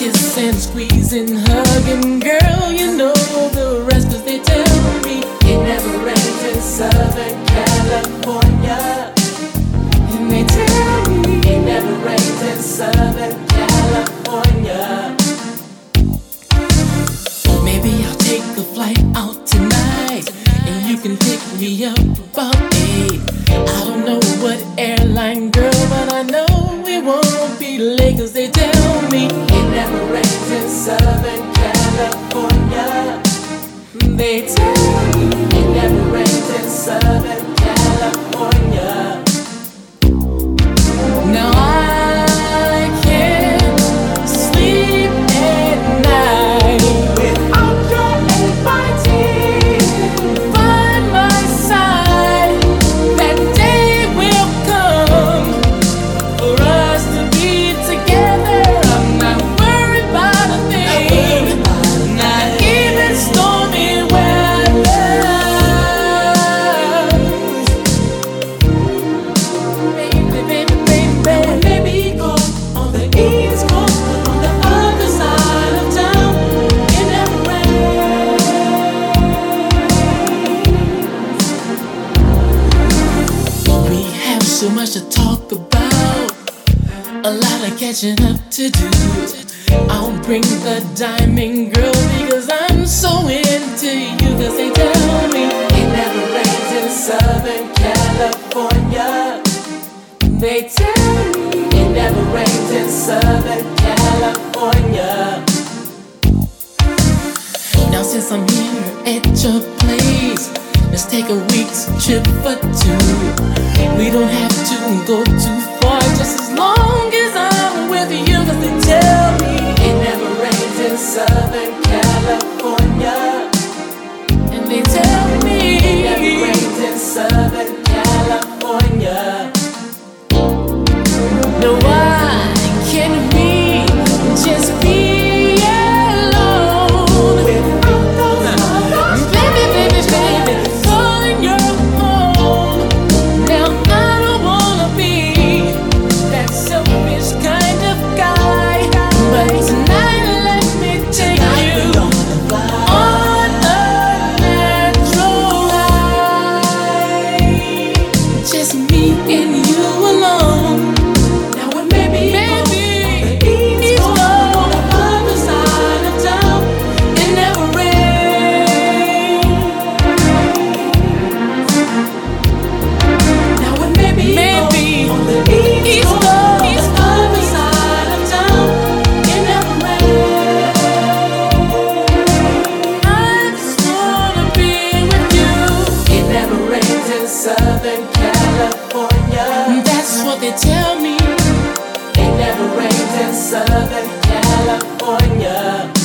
kissing, squeezing, hugging, girl, you know the rest, cause they tell me it never rains in Southern California. And they tell me it never rains in Southern California. Maybe I'll take a flight out tonight, and you can pick me up about eight. I don't know what airline, girl, but They tell me it never ends in seven. Cause they tell me it never rains in Southern California. They tell me it never rains in Southern California. Now since I'm here at your place, let's take a week's trip for two. We don't have to go too far, just as long as I'm with you. Cause they tell me it never rains in Southern Southern California. No, I Southern California. That's what they tell me. It never rains in Southern California.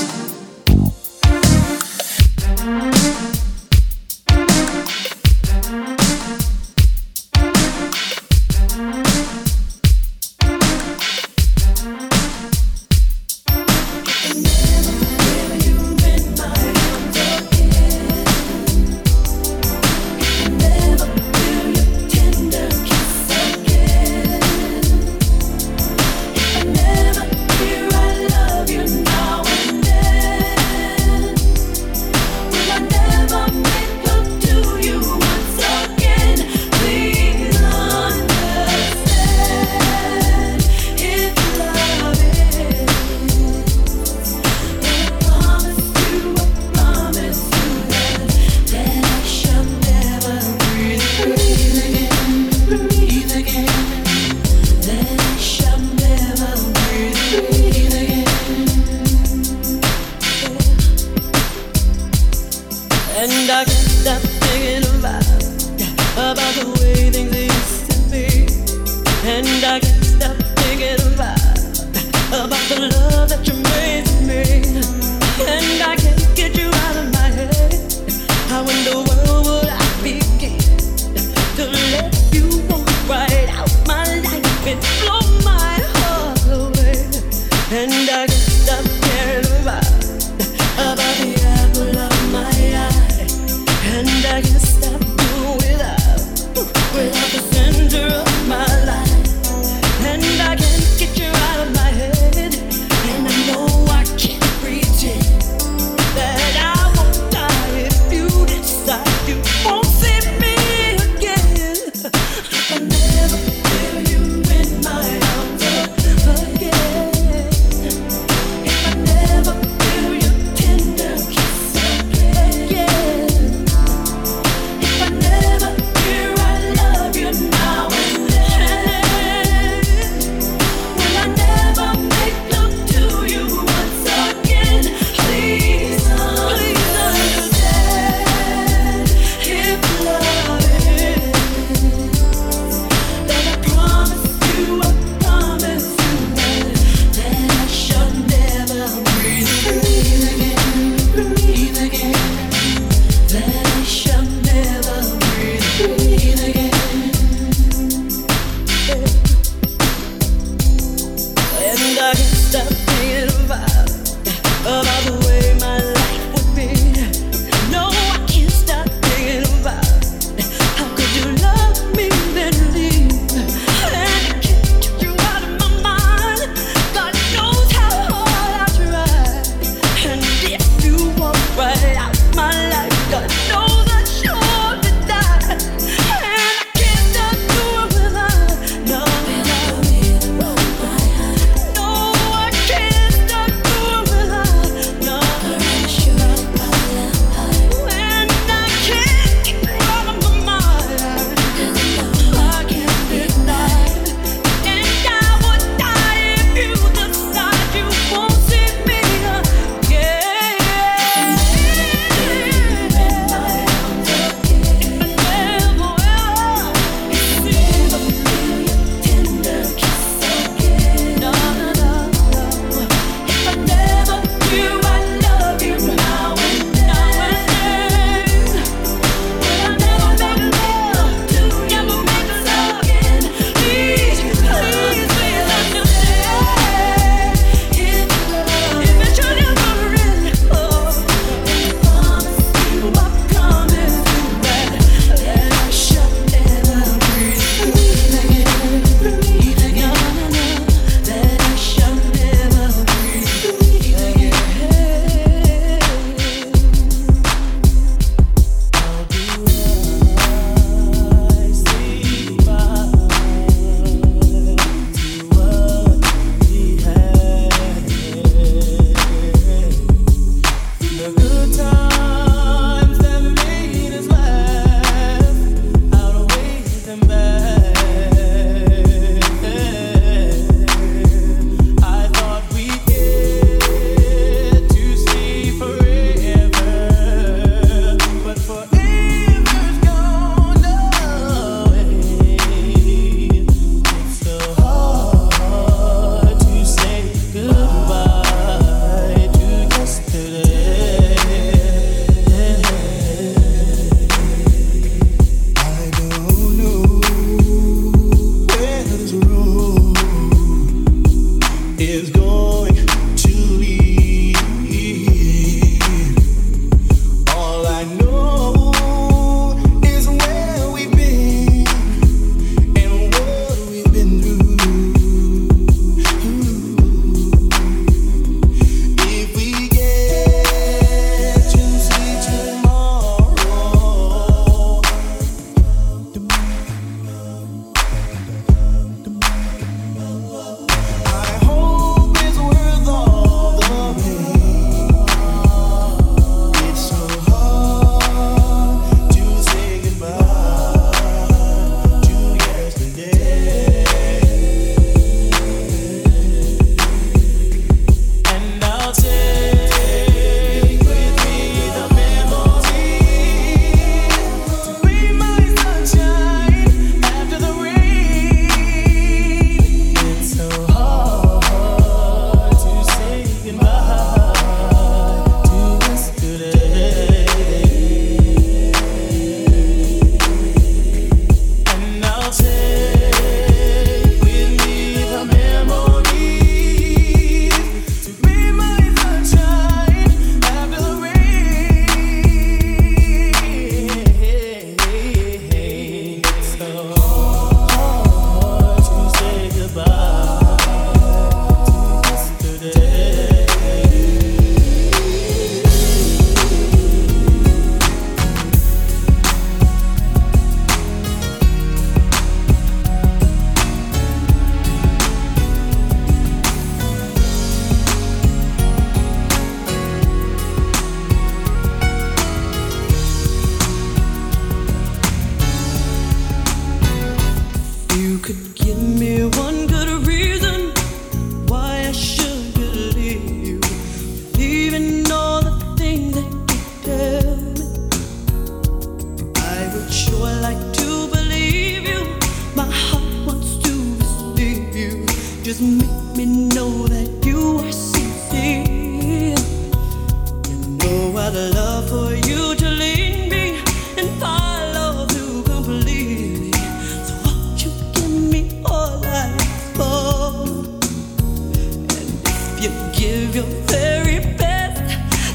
give your very best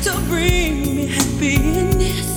to bring me happiness.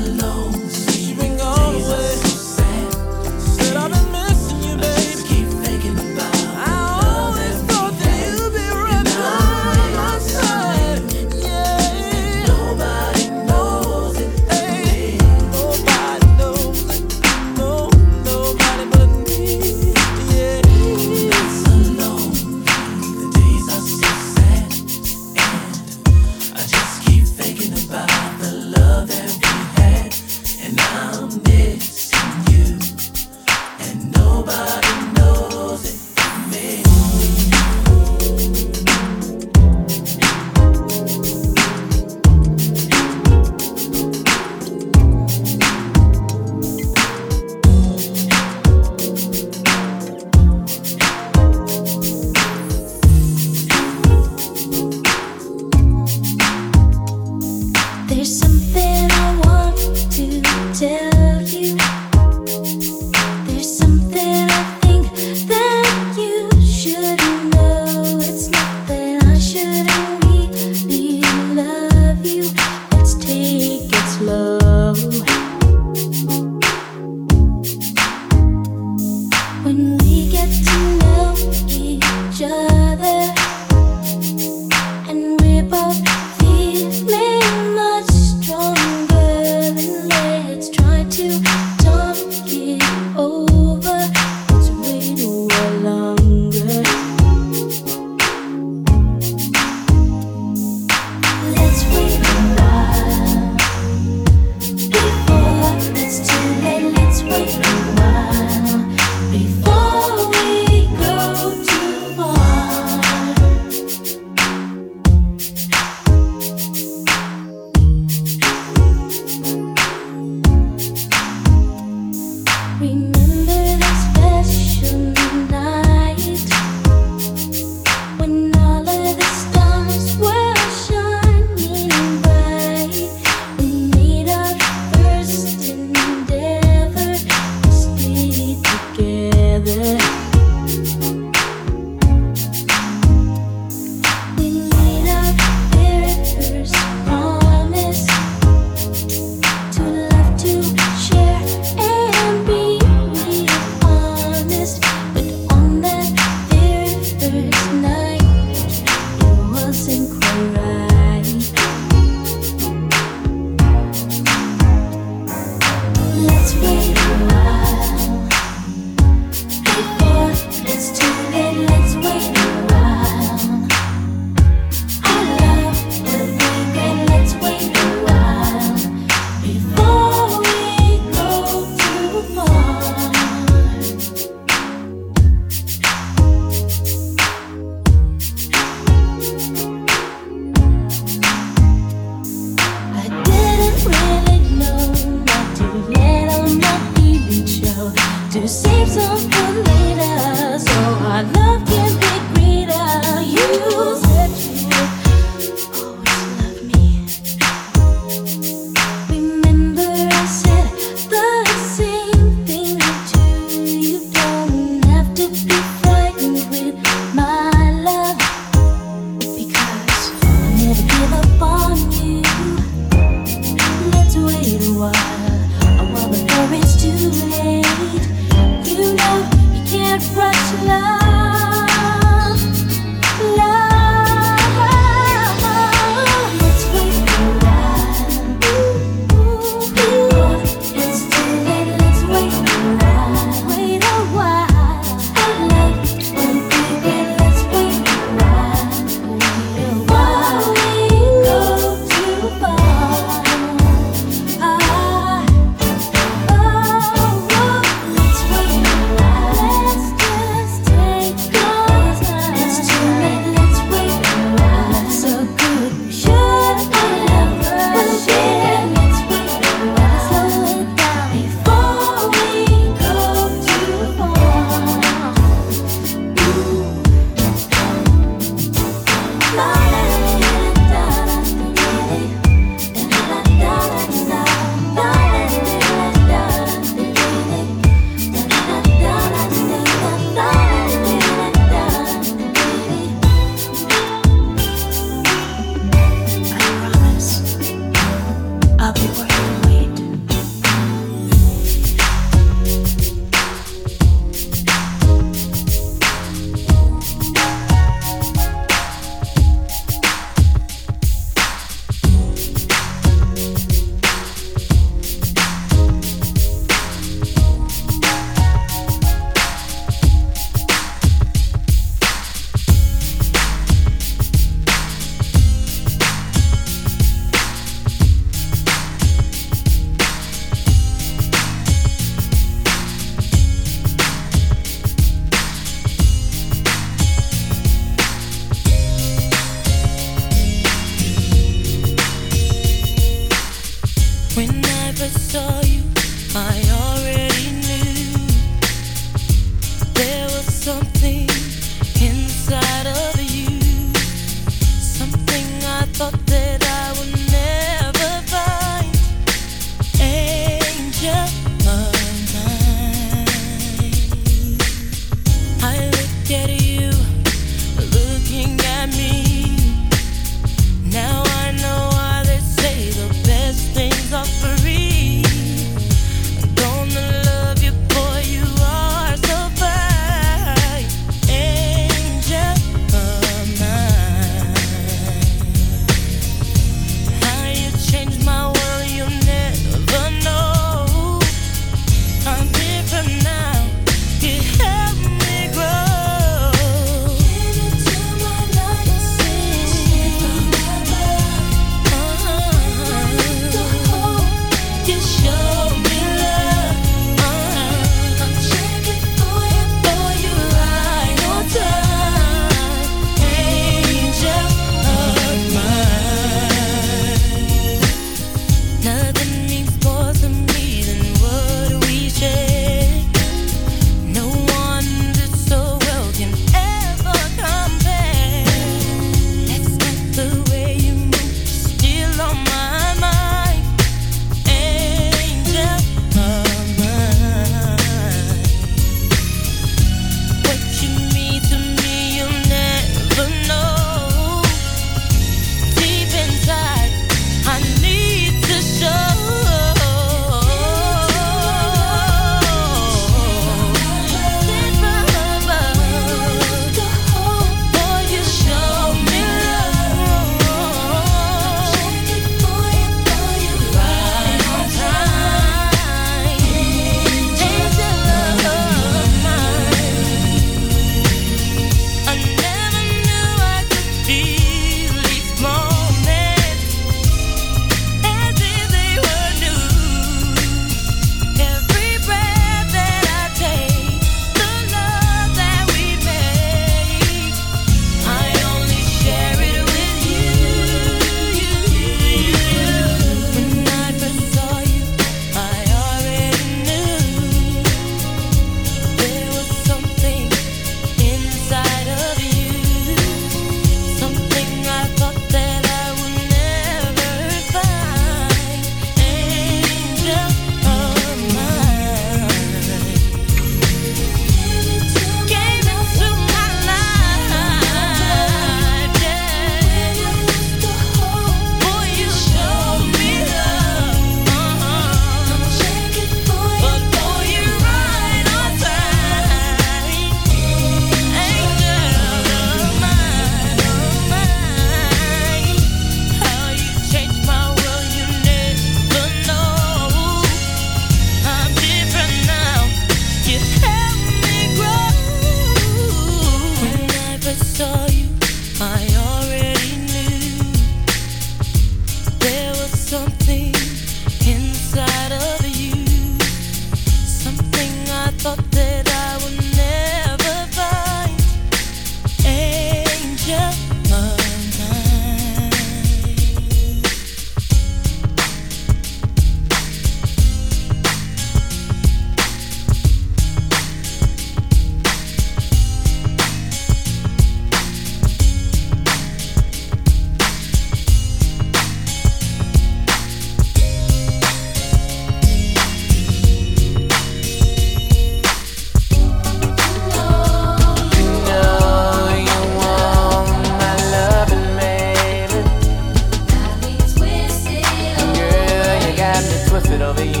benefit of a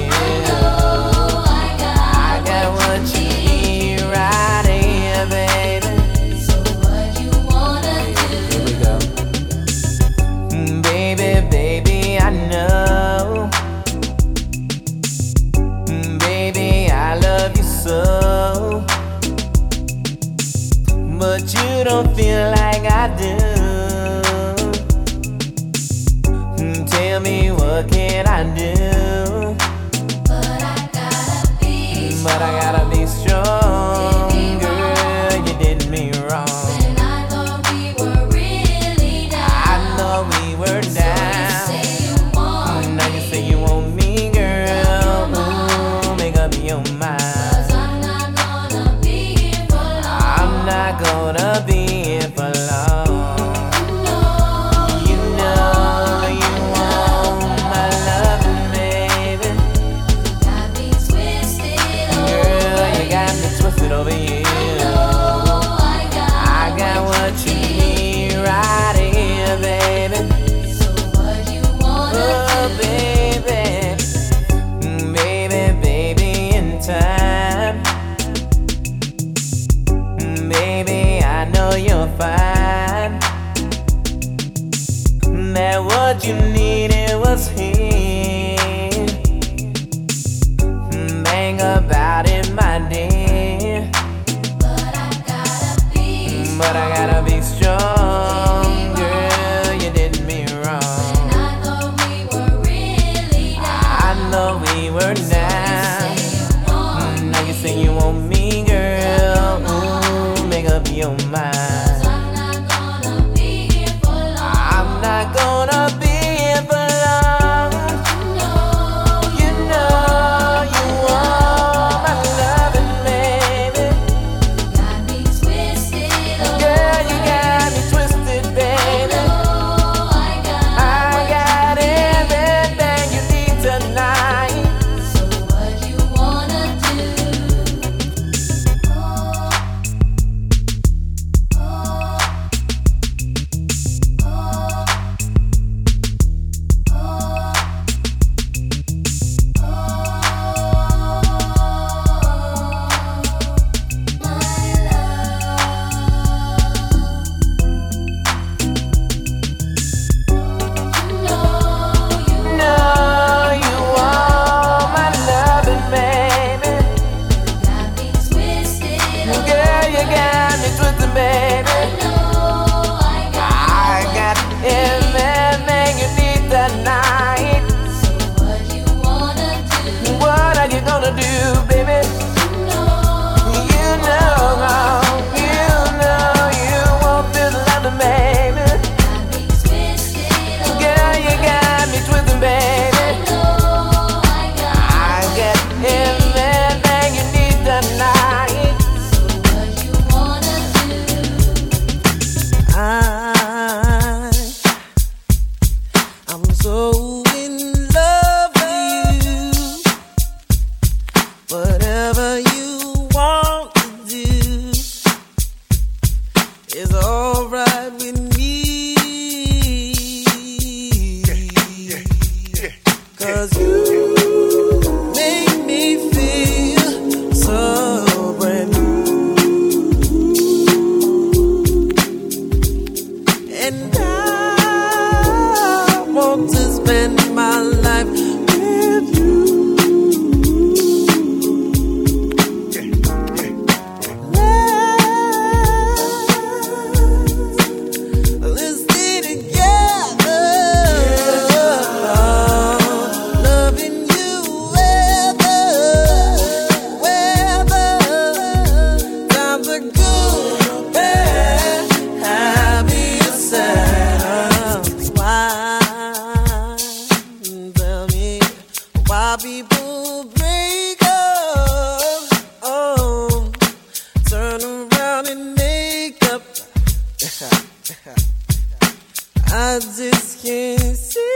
about it, my dear. But I gotta be strong. But I gotta be strong. I just can't see.